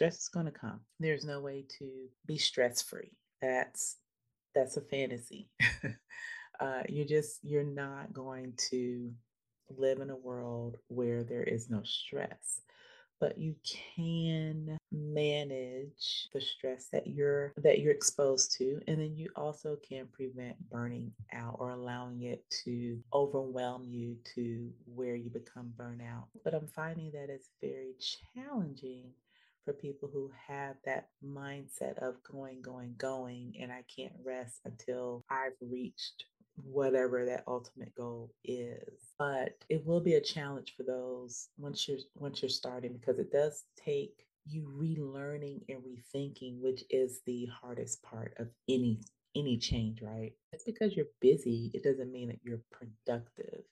stress is going to come. There's no way to be stress free. That's that's a fantasy. uh, you're just you're not going to live in a world where there is no stress but you can manage the stress that you're that you're exposed to and then you also can prevent burning out or allowing it to overwhelm you to where you become burnout but i'm finding that it's very challenging for people who have that mindset of going going going and i can't rest until i've reached whatever that ultimate goal is. But it will be a challenge for those once you're once you're starting because it does take you relearning and rethinking which is the hardest part of any any change right? It's because you're busy it doesn't mean that you're productive.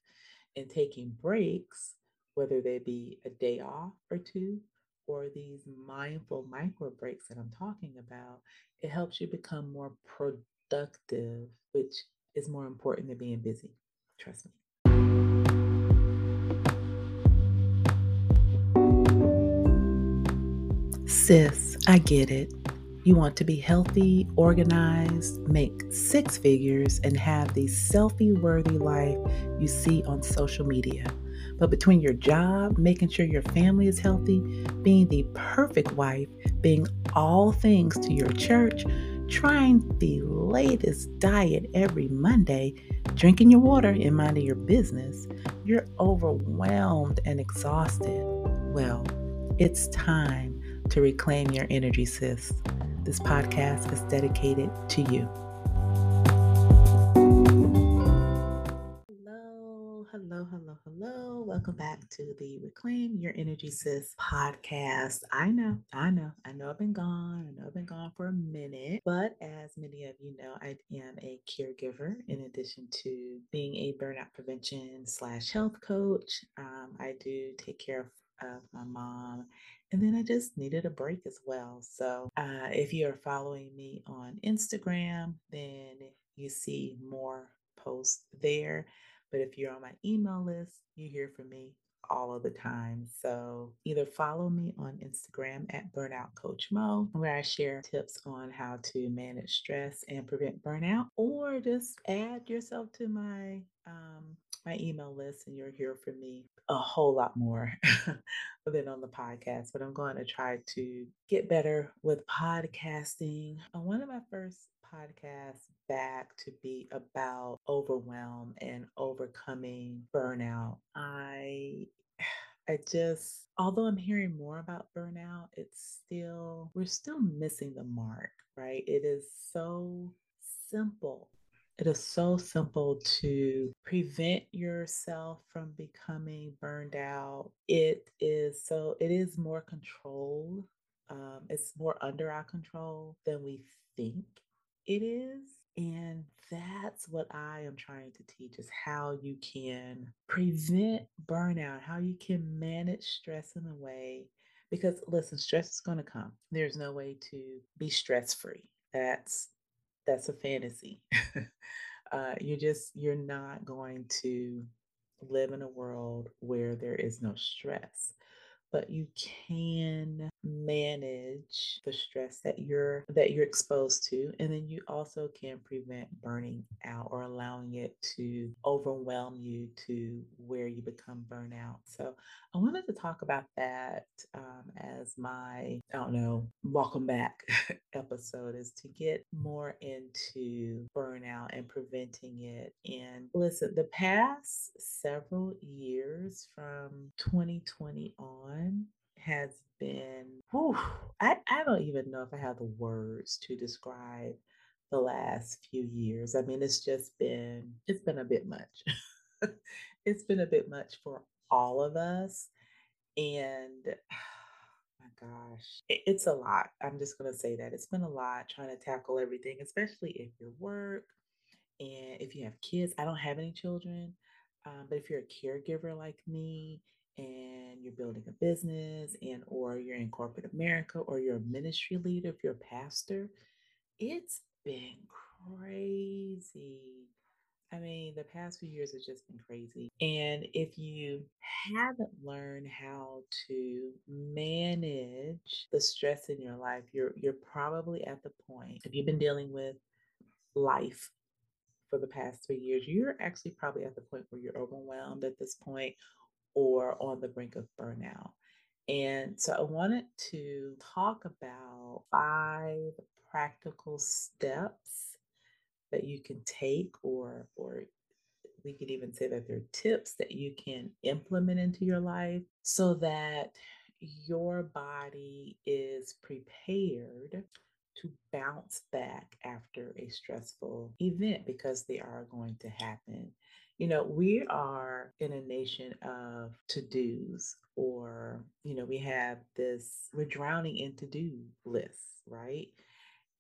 And taking breaks whether they be a day off or two or these mindful micro breaks that i'm talking about it helps you become more productive which is more important than being busy. Trust me. Sis, I get it. You want to be healthy, organized, make six figures, and have the selfie worthy life you see on social media. But between your job, making sure your family is healthy, being the perfect wife, being all things to your church, trying the latest diet every Monday, drinking your water and minding your business, you're overwhelmed and exhausted. Well, it's time to reclaim your energy, sis. This podcast is dedicated to you. Welcome back to the Reclaim Your Energy Sis podcast. I know, I know, I know I've been gone. I know I've been gone for a minute, but as many of you know, I am a caregiver in addition to being a burnout prevention slash health coach. Um, I do take care of, of my mom and then I just needed a break as well. So, uh, if you are following me on Instagram, then you see more posts there. But if you're on my email list, you hear from me all of the time. So either follow me on Instagram at Burnout Coach Mo, where I share tips on how to manage stress and prevent burnout, or just add yourself to my um, my email list and you'll hear from me a whole lot more than on the podcast. But I'm going to try to get better with podcasting. On one of my first podcasts back to be about overwhelm and overcoming burnout, I I just, although I'm hearing more about burnout, it's still, we're still missing the mark, right? It is so simple it is so simple to prevent yourself from becoming burned out. It is so, it is more controlled. Um, it's more under our control than we think it is. And that's what I am trying to teach is how you can prevent burnout, how you can manage stress in a way. Because listen, stress is going to come. There's no way to be stress free. That's that's a fantasy. uh, you're just you're not going to live in a world where there is no stress but you can manage the stress that you're that you're exposed to and then you also can prevent burning out or allowing it to overwhelm you to where you become burnout. So i wanted to talk about that um, as my i don't know welcome back episode is to get more into burnout and preventing it. And listen the past several years from 2020 on has been, whew, I, I don't even know if I have the words to describe the last few years. I mean, it's just been, it's been a bit much. it's been a bit much for all of us. And my gosh, it's a lot. I'm just going to say that it's been a lot trying to tackle everything, especially if you work and if you have kids. I don't have any children, um, but if you're a caregiver like me and you're building a business and or you're in corporate America or you're a ministry leader, if you're a pastor, it's been crazy. I mean, the past few years have just been crazy. And if you haven't learned how to manage the stress in your life, you're you're probably at the point. If you've been dealing with life for the past three years, you're actually probably at the point where you're overwhelmed at this point or on the brink of burnout. And so I wanted to talk about five practical steps that you can take or or we could even say that they're tips that you can implement into your life so that your body is prepared to bounce back after a stressful event because they are going to happen. You know, we are in a nation of to dos, or, you know, we have this, we're drowning in to do lists, right?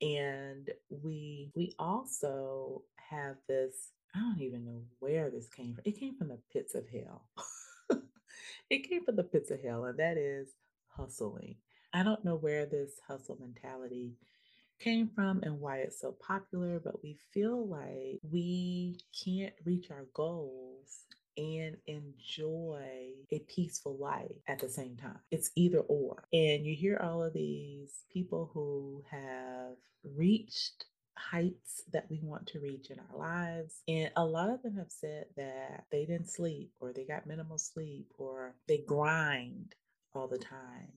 And we we also have this, I don't even know where this came from. It came from the pits of hell. it came from the pits of hell, and that is hustling. I don't know where this hustle mentality came from and why it's so popular, but we feel like we can't reach our goals and enjoy a peaceful life at the same time. It's either or. And you hear all of these people who have reached heights that we want to reach in our lives. And a lot of them have said that they didn't sleep or they got minimal sleep or they grind all the time.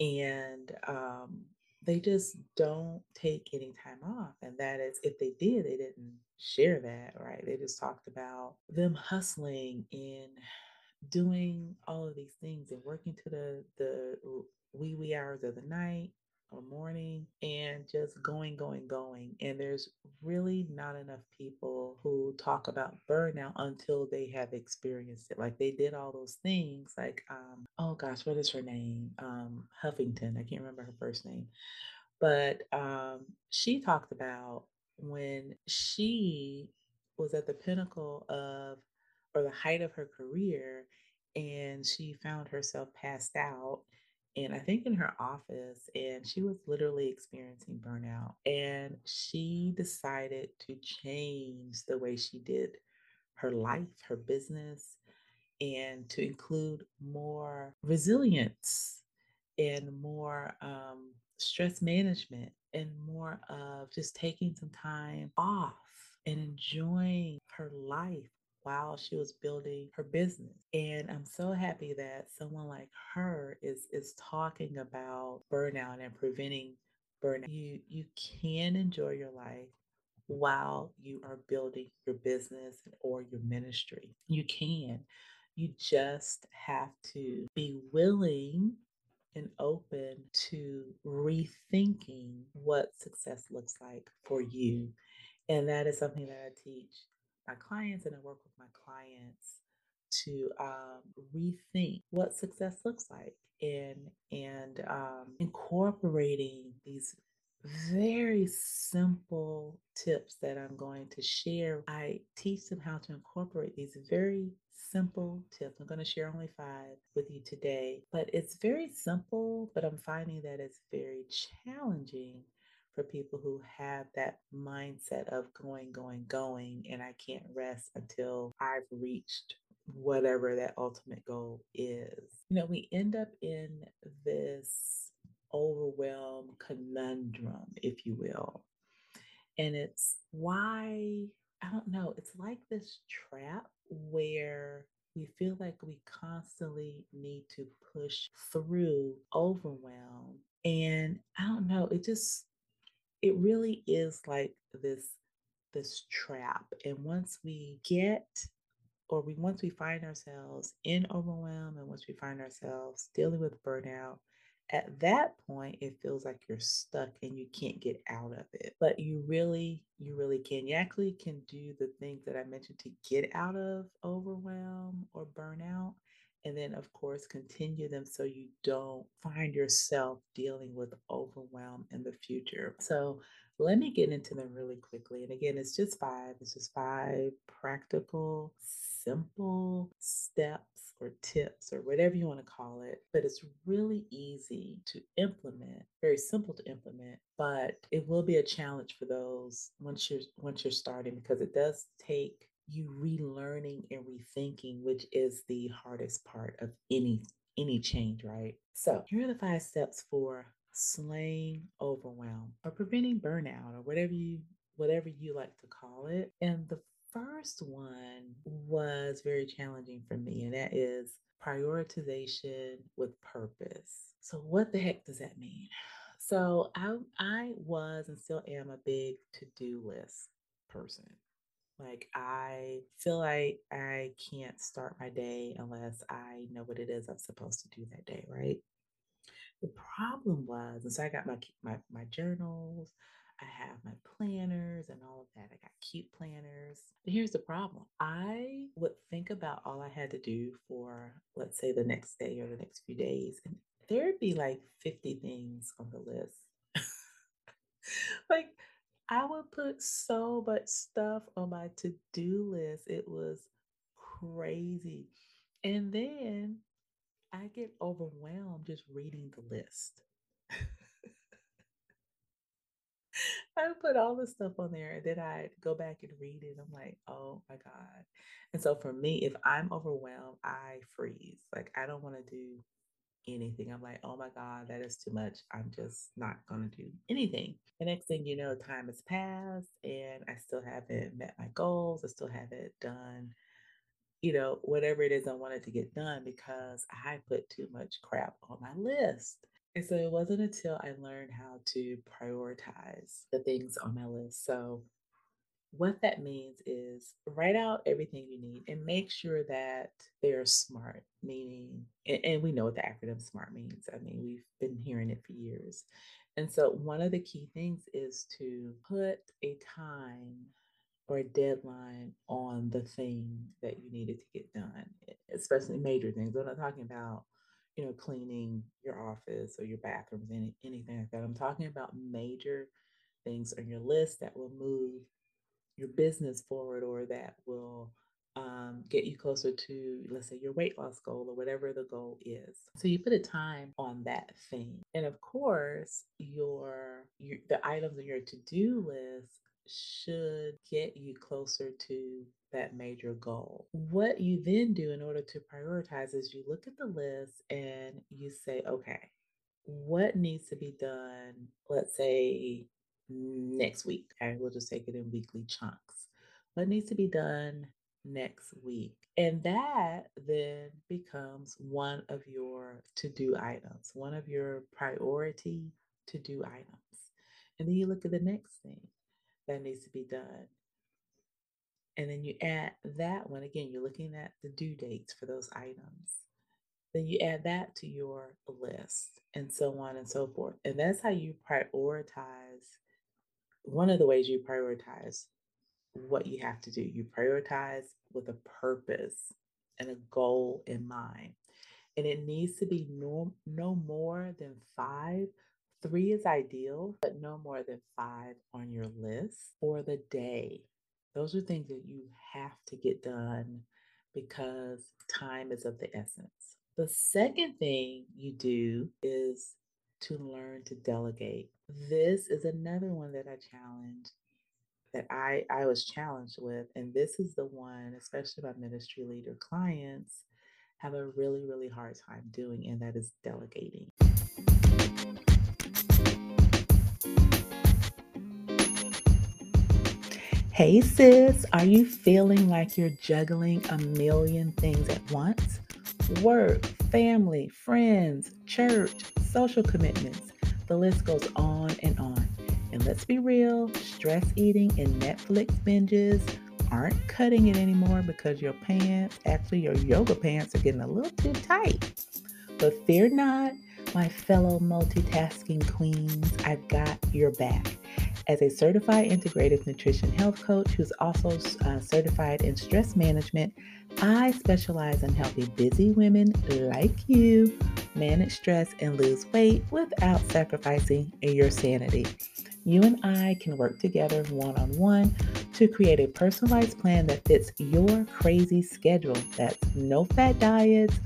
And um, they just don't take any time off. And that is, if they did, they didn't share that, right? They just talked about them hustling and doing all of these things and working to the the wee wee hours of the night or morning and just going, going, going. And there's really not enough people who talk about burnout until they have experienced it. Like they did all those things, like um, oh gosh, what is her name? Um, Huffington. I can't remember her first name. But um, she talked about when she was at the pinnacle of or the height of her career and she found herself passed out and I think in her office, and she was literally experiencing burnout. And she decided to change the way she did her life, her business, and to include more resilience and more um, stress management and more of just taking some time off and enjoying her life while she was building her business. And I'm so happy that someone like her is is talking about burnout and preventing burnout. You you can enjoy your life while you are building your business or your ministry. You can. You just have to be willing and open to rethinking what success looks like for you. And that is something that I teach my clients and I work with my clients to um, rethink what success looks like and and um, incorporating these very simple tips that I'm going to share. I teach them how to incorporate these very simple tips. I'm going to share only five with you today, but it's very simple, but I'm finding that it's very challenging for people who have that mindset of going, going, going, and I can't rest until I've reached whatever that ultimate goal is. You know, we end up in this overwhelm conundrum, if you will. And it's why, I don't know, it's like this trap where we feel like we constantly need to push through overwhelm. And I don't know, it just it really is like this this trap and once we get or we once we find ourselves in overwhelm and once we find ourselves dealing with burnout at that point it feels like you're stuck and you can't get out of it. But you really you really can. You actually can do the things that i mentioned to get out of overwhelm or burnout and then of course continue them so you don't find yourself dealing with overwhelm in the future. So let me get into them really quickly and again it's just five it's just five practical simple steps or tips or whatever you want to call it but it's really easy to implement very simple to implement but it will be a challenge for those once you're once you're starting because it does take you relearning and rethinking, which is the hardest part of any any change, right? So here are the five steps for slaying overwhelm or preventing burnout or whatever you whatever you like to call it. And the first one was very challenging for me, and that is prioritization with purpose. So what the heck does that mean? So I I was and still am a big to-do list person. Like I feel like I can't start my day unless I know what it is I'm supposed to do that day, right? The problem was, and so I got my my my journals, I have my planners and all of that. I got cute planners. But here's the problem. I would think about all I had to do for, let's say, the next day or the next few days, and there'd be like 50 things on the list. like I would put so much stuff on my to do list. It was crazy. And then I get overwhelmed just reading the list. I would put all the stuff on there and then I go back and read it. I'm like, oh my God. And so for me, if I'm overwhelmed, I freeze. Like I don't want to do anything. I'm like, oh my God, that is too much. I'm just not going to do anything. The next thing you know, time has passed and I still haven't met my goals. I still haven't done, you know, whatever it is I wanted to get done because I put too much crap on my list. And so it wasn't until I learned how to prioritize the things on my list. So what that means is write out everything you need and make sure that they're smart, meaning, and, and, we know what the acronym SMART means. I mean, we've been hearing it for years. And so, one of the key things is to put a time or a deadline on the thing that you needed to get done, especially major things. I'm not talking about, you know, cleaning your office or your bathrooms, any, anything like that. I'm talking about major things on your list that will move your business forward or that will um, get you closer to, let's say, your weight loss goal or whatever the goal is. So you put a time on that thing, and of course, your, your the items on your to-do list should get you closer to that major goal. What you then do in order to prioritize is you look at the list and you say, okay, what needs to be done, let's say Mm, next week. Okay, we'll just take it in weekly chunks. What needs to be done next week? And that then becomes one of your to do items, one of your priority to do items. And then you look at the next thing that needs to be done. And then you add that one again, you're looking at the due dates for those items. Then you add that to your list and so on and so forth. And that's how you prioritize one of the ways you prioritize what you have to do. You prioritize with a purpose and a goal in mind. And it needs to be no, no more than five. Three is ideal, but no more than five on your list for the day. Those are things that you have to get done because time is of the essence. The second thing you do is to learn to delegate. This is another one that I challenge that I, I was challenged with. And this is the one, especially my ministry leader clients, have a really, really hard time doing, and that is delegating. Hey, sis, are you feeling like you're juggling a million things at once? Work, family, friends, church, social commitments. The list goes on and on. And let's be real, stress eating and Netflix binges aren't cutting it anymore because your pants, actually, your yoga pants, are getting a little too tight. But fear not, my fellow multitasking queens, I've got your back. As a certified integrative nutrition health coach who's also uh, certified in stress management, I specialize in helping busy women like you manage stress and lose weight without sacrificing your sanity. You and I can work together one on one to create a personalized plan that fits your crazy schedule. That's no fat diets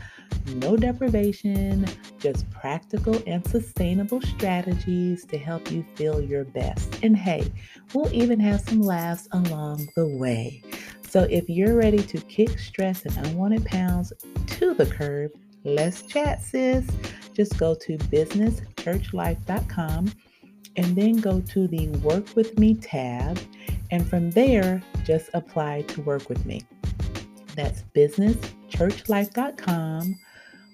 no deprivation, just practical and sustainable strategies to help you feel your best. And hey, we'll even have some laughs along the way. So if you're ready to kick stress and unwanted pounds to the curb, let's chat, sis. Just go to businesschurchlife.com and then go to the Work With Me tab. And from there, just apply to work with me. That's businesschurchlife.com,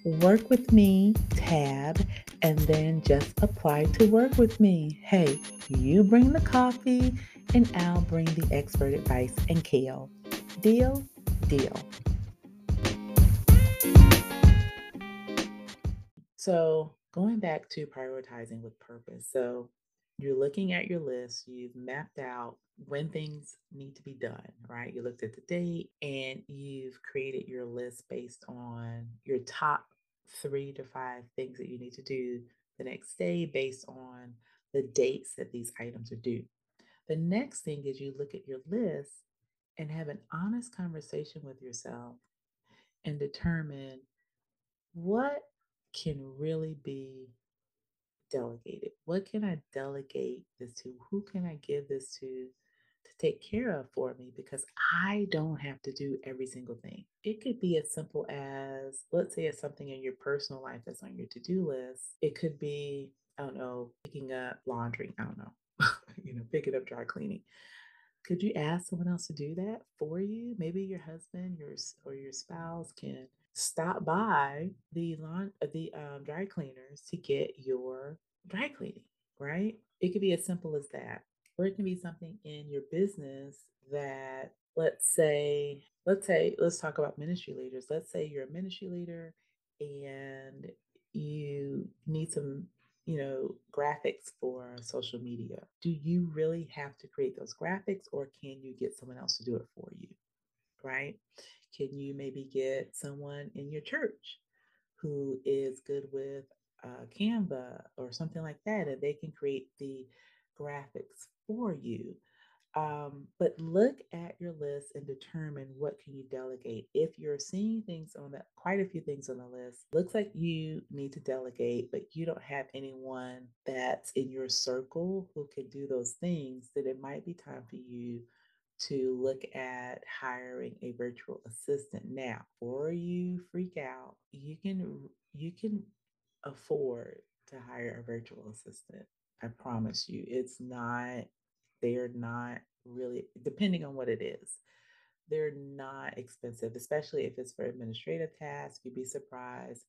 Work With Me tab, and then just apply to work with me. Hey, you bring the coffee, and I'll bring the expert advice and kale. Deal? Deal. So, going back to prioritizing with purpose. So, you're looking at your list, you've mapped out when things need to be done, right? You looked at the date and you've created your list based on your top three to five things that you need to do the next day based on the dates that these items are due. The next thing is you look at your list and have an honest conversation with yourself and determine what can really be delegated. What can I delegate this to? Who can I give this to to take care of for me? Because I don't have to do every single thing. It could be as simple as, let's say, it's something in your personal life that's on your to do list. It could be, I don't know, picking up laundry. I don't know, you know, picking up dry cleaning. Could you ask someone else to do that for you? Maybe your husband, your or your spouse can stop by the lawn the um, dry cleaners to get your dry cleaning, right? It could be as simple as that. Or it can be something in your business that let's say, let's say, let's talk about ministry leaders. Let's say you're a ministry leader and you need some you know, graphics for social media. Do you really have to create those graphics or can you get someone else to do it for you? Right? Can you maybe get someone in your church who is good with uh, Canva or something like that, and they can create the graphics for you? Um, but look at your list and determine what can you delegate. If you're seeing things on that, quite a few things on the list, looks like you need to delegate, but you don't have anyone that's in your circle who can do those things, then it might be time for you to look at hiring a virtual assistant now before you freak out you can you can afford to hire a virtual assistant i promise you it's not they're not really depending on what it is they're not expensive especially if it's for administrative tasks you'd be surprised.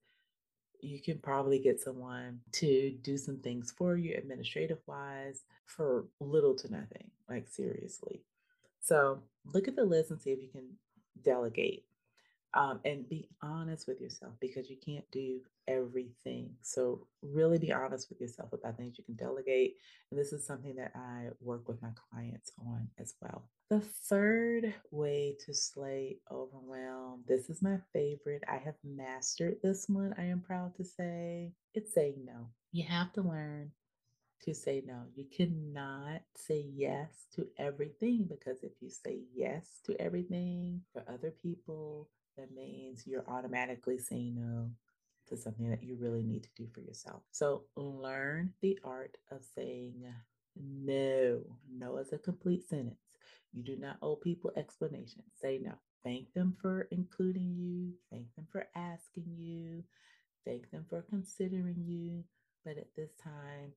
You can probably get someone to do some things for you administrative wise for little to nothing like seriously. So look at the list and see if you can delegate um, and be honest with yourself because you can't do everything. So, really be honest with yourself about things you can delegate. And this is something that I work with my clients on as well. The third way to slay overwhelm, this is my favorite. I have mastered this one, I am proud to say. It's saying no. You have to learn to say no. You cannot say yes to everything because if you say yes to everything for other people, that means you're automatically saying no to something that you really need to do for yourself. So learn the art of saying no. No is a complete sentence. You do not owe people explanations. Say no. Thank them for including you. Thank them for asking you. Thank them for considering you. But at this time,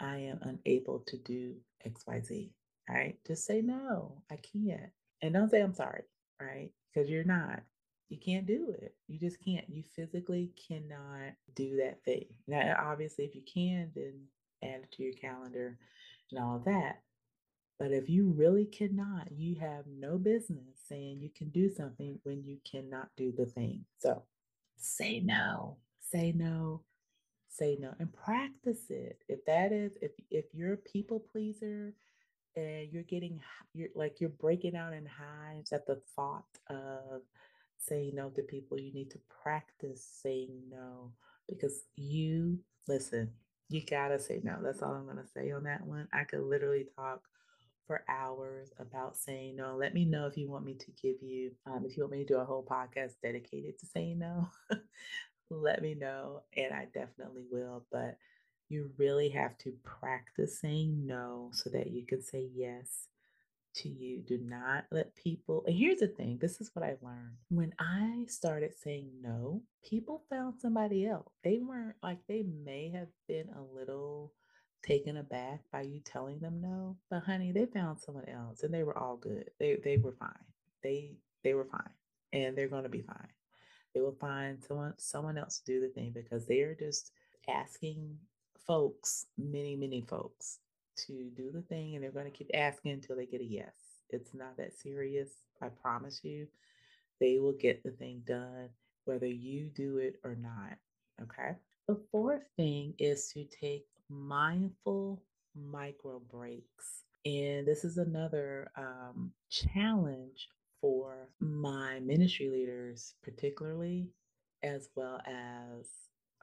I am unable to do XYZ. All right. Just say no, I can't. And don't say I'm sorry, right? Because you're not. You can't do it. You just can't. You physically cannot do that thing. Now, obviously, if you can, then add it to your calendar and all that. But if you really cannot, you have no business saying you can do something when you cannot do the thing. So say no. Say no say no and practice it if that is if if you're a people pleaser and you're getting you're like you're breaking out in hives at the thought of saying no to people you need to practice saying no because you listen you gotta say no that's all i'm gonna say on that one i could literally talk for hours about saying no. Let me know if you want me to give you, um, if you want me to do a whole podcast dedicated to saying no. let me know and I definitely will. But you really have to practice saying no so that you can say yes to you. Do not let people, and here's the thing this is what I learned. When I started saying no, people found somebody else. They weren't like, they may have been a little taken aback by you telling them no, but honey, they found someone else and they were all good. They, they were fine. They, they were fine and they're going to be fine. They will find someone, someone else to do the thing because they're just asking folks, many, many folks, to do the thing and they're going to keep asking until they get a yes. It's not that serious. I promise you, they will get the thing done whether you do it or not. Okay. The fourth thing is to take mindful micro breaks. And this is another um, challenge for my ministry leaders, particularly, as well as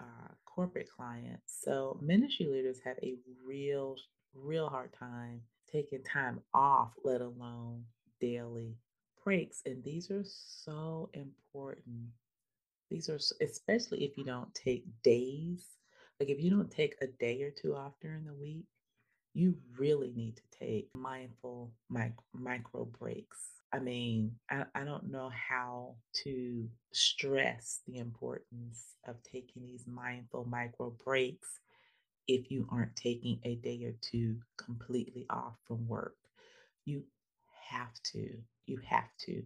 uh, corporate clients. So, ministry leaders have a real, real hard time taking time off, let alone daily breaks. And these are so important. These are, especially if you don't take days, like if you don't take a day or two off during the week, you really need to take mindful mic- micro breaks. I mean, I, I don't know how to stress the importance of taking these mindful micro breaks if you aren't taking a day or two completely off from work. You have to. You have to.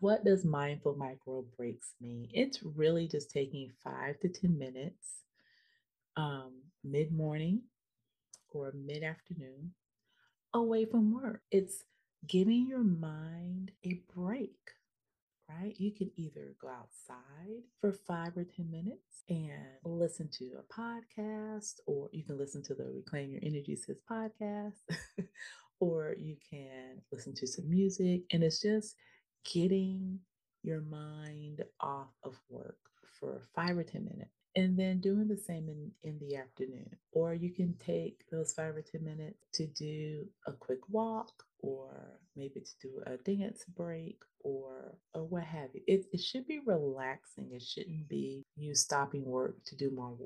What does mindful micro breaks mean? It's really just taking five to 10 minutes um, mid morning or mid afternoon away from work. It's giving your mind a break, right? You can either go outside for five or 10 minutes and listen to a podcast, or you can listen to the Reclaim Your Energy Sis podcast, or you can listen to some music. And it's just getting your mind off of work for five or 10 minutes and then doing the same in, in the afternoon. Or you can take those five or 10 minutes to do a quick walk or maybe to do a dance break or or what have you. It, it should be relaxing. It shouldn't be you stopping work to do more,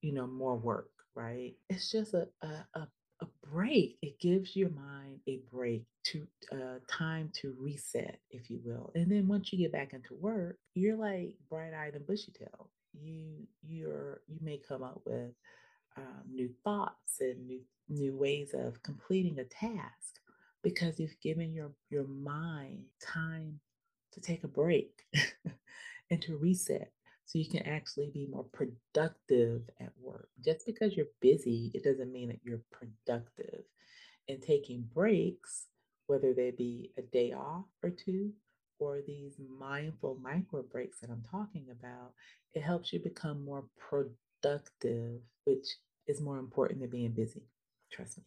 you know, more work, right? It's just a, a, a a break. It gives your mind a break to uh, time to reset, if you will. And then once you get back into work, you're like bright eyed and bushy tailed you you're you may come up with um, new thoughts and new new ways of completing a task because you've given your your mind time to take a break and to reset so you can actually be more productive at work just because you're busy it doesn't mean that you're productive and taking breaks whether they be a day off or two or these mindful micro breaks that I'm talking about, it helps you become more productive, which is more important than being busy. Trust me.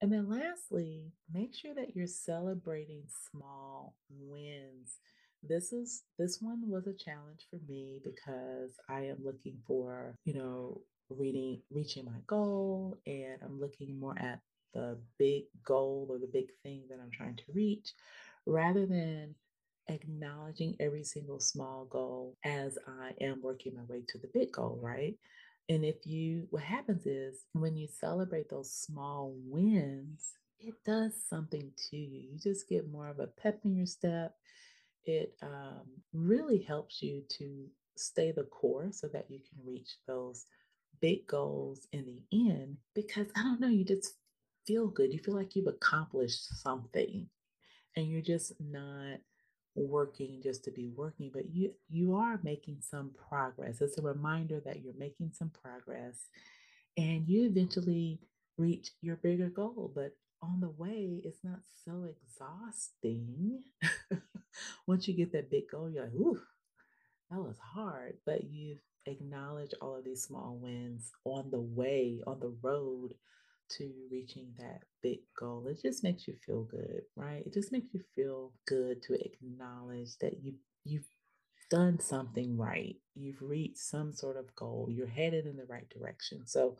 And then lastly, make sure that you're celebrating small wins. This is this one was a challenge for me because I am looking for, you know, reading reaching my goal and I'm looking more at the big goal or the big thing that I'm trying to reach rather than acknowledging every single small goal as I am working my way to the big goal, right? And if you, what happens is when you celebrate those small wins, it does something to you. You just get more of a pep in your step. It um, really helps you to stay the course so that you can reach those big goals in the end because I don't know, you just feel good. You feel like you've accomplished something and you're just not working just to be working but you you are making some progress it's a reminder that you're making some progress and you eventually reach your bigger goal but on the way it's not so exhausting once you get that big goal you're like ooh that was hard but you acknowledge all of these small wins on the way on the road to reaching that big goal. It just makes you feel good, right? It just makes you feel good to acknowledge that you you've done something right. You've reached some sort of goal. You're headed in the right direction. So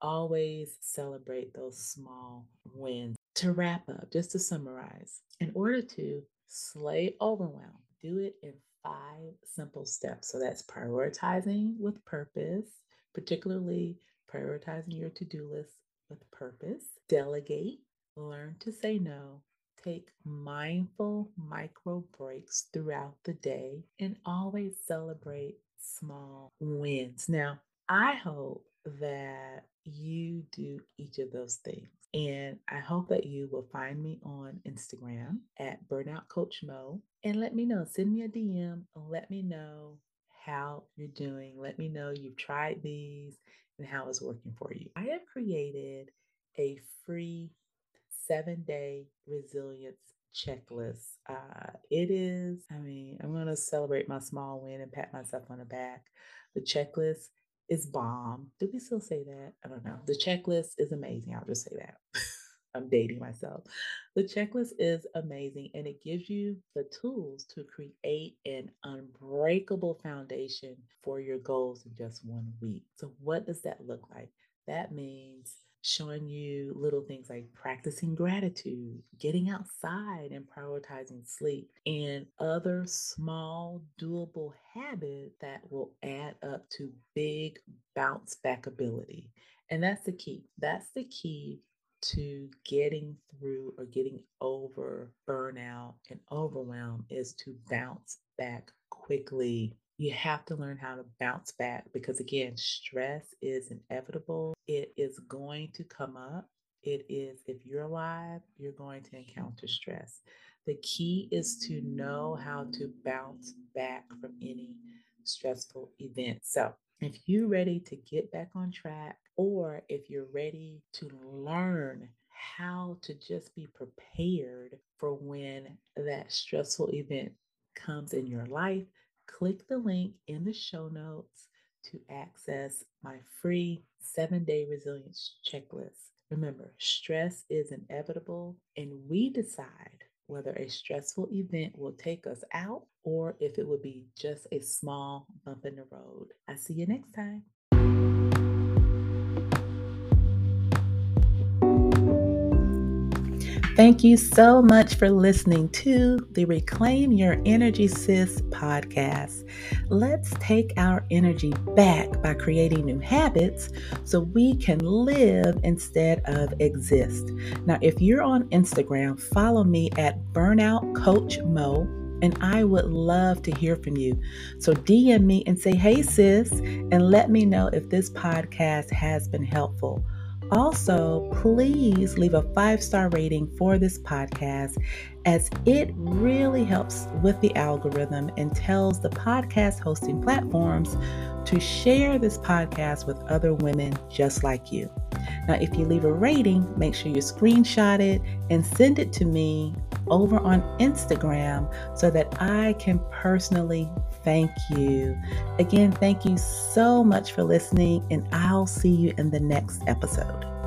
always celebrate those small wins. To wrap up, just to summarize, in order to slay overwhelm, do it in five simple steps. So that's prioritizing with purpose, particularly prioritizing your to do list with purpose, delegate, learn to say no, take mindful micro breaks throughout the day and always celebrate small wins. Now, I hope that you do each of those things. And I hope that you will find me on Instagram at Burnout Coach Mo and let me know. Send me a DM and let me know how you're doing. Let me know you've tried these and how it's working for you. I have created a free seven day resilience checklist. Uh, it is, I mean, I'm going to celebrate my small win and pat myself on the back. The checklist is bomb. Do we still say that? I don't know. The checklist is amazing. I'll just say that. I'm dating myself. The checklist is amazing and it gives you the tools to create an unbreakable foundation for your goals in just one week. So, what does that look like? That means showing you little things like practicing gratitude, getting outside and prioritizing sleep, and other small, doable habits that will add up to big bounce back ability. And that's the key. That's the key to getting through or getting over burnout and overwhelm is to bounce back quickly you have to learn how to bounce back because, again, stress is inevitable. It is going to come up. It is, if you're alive, you're going to encounter stress. The key is to know how to bounce back from any stressful event. So, if you're ready to get back on track, or if you're ready to learn how to just be prepared for when that stressful event comes in your life, click the link in the show notes to access my free seven day resilience checklist. Remember, stress is inevitable, and we decide whether a stressful event will take us out or if it will be just a small bump in the road. I see you next time. Thank you so much for listening to the Reclaim Your Energy Sis podcast. Let's take our energy back by creating new habits so we can live instead of exist. Now, if you're on Instagram, follow me at Burnout Coach Mo and I would love to hear from you. So DM me and say, hey, sis, and let me know if this podcast has been helpful. Also, please leave a five star rating for this podcast as it really helps with the algorithm and tells the podcast hosting platforms to share this podcast with other women just like you. Now, if you leave a rating, make sure you screenshot it and send it to me over on Instagram so that I can personally thank you. Again, thank you so much for listening, and I'll see you in the next episode.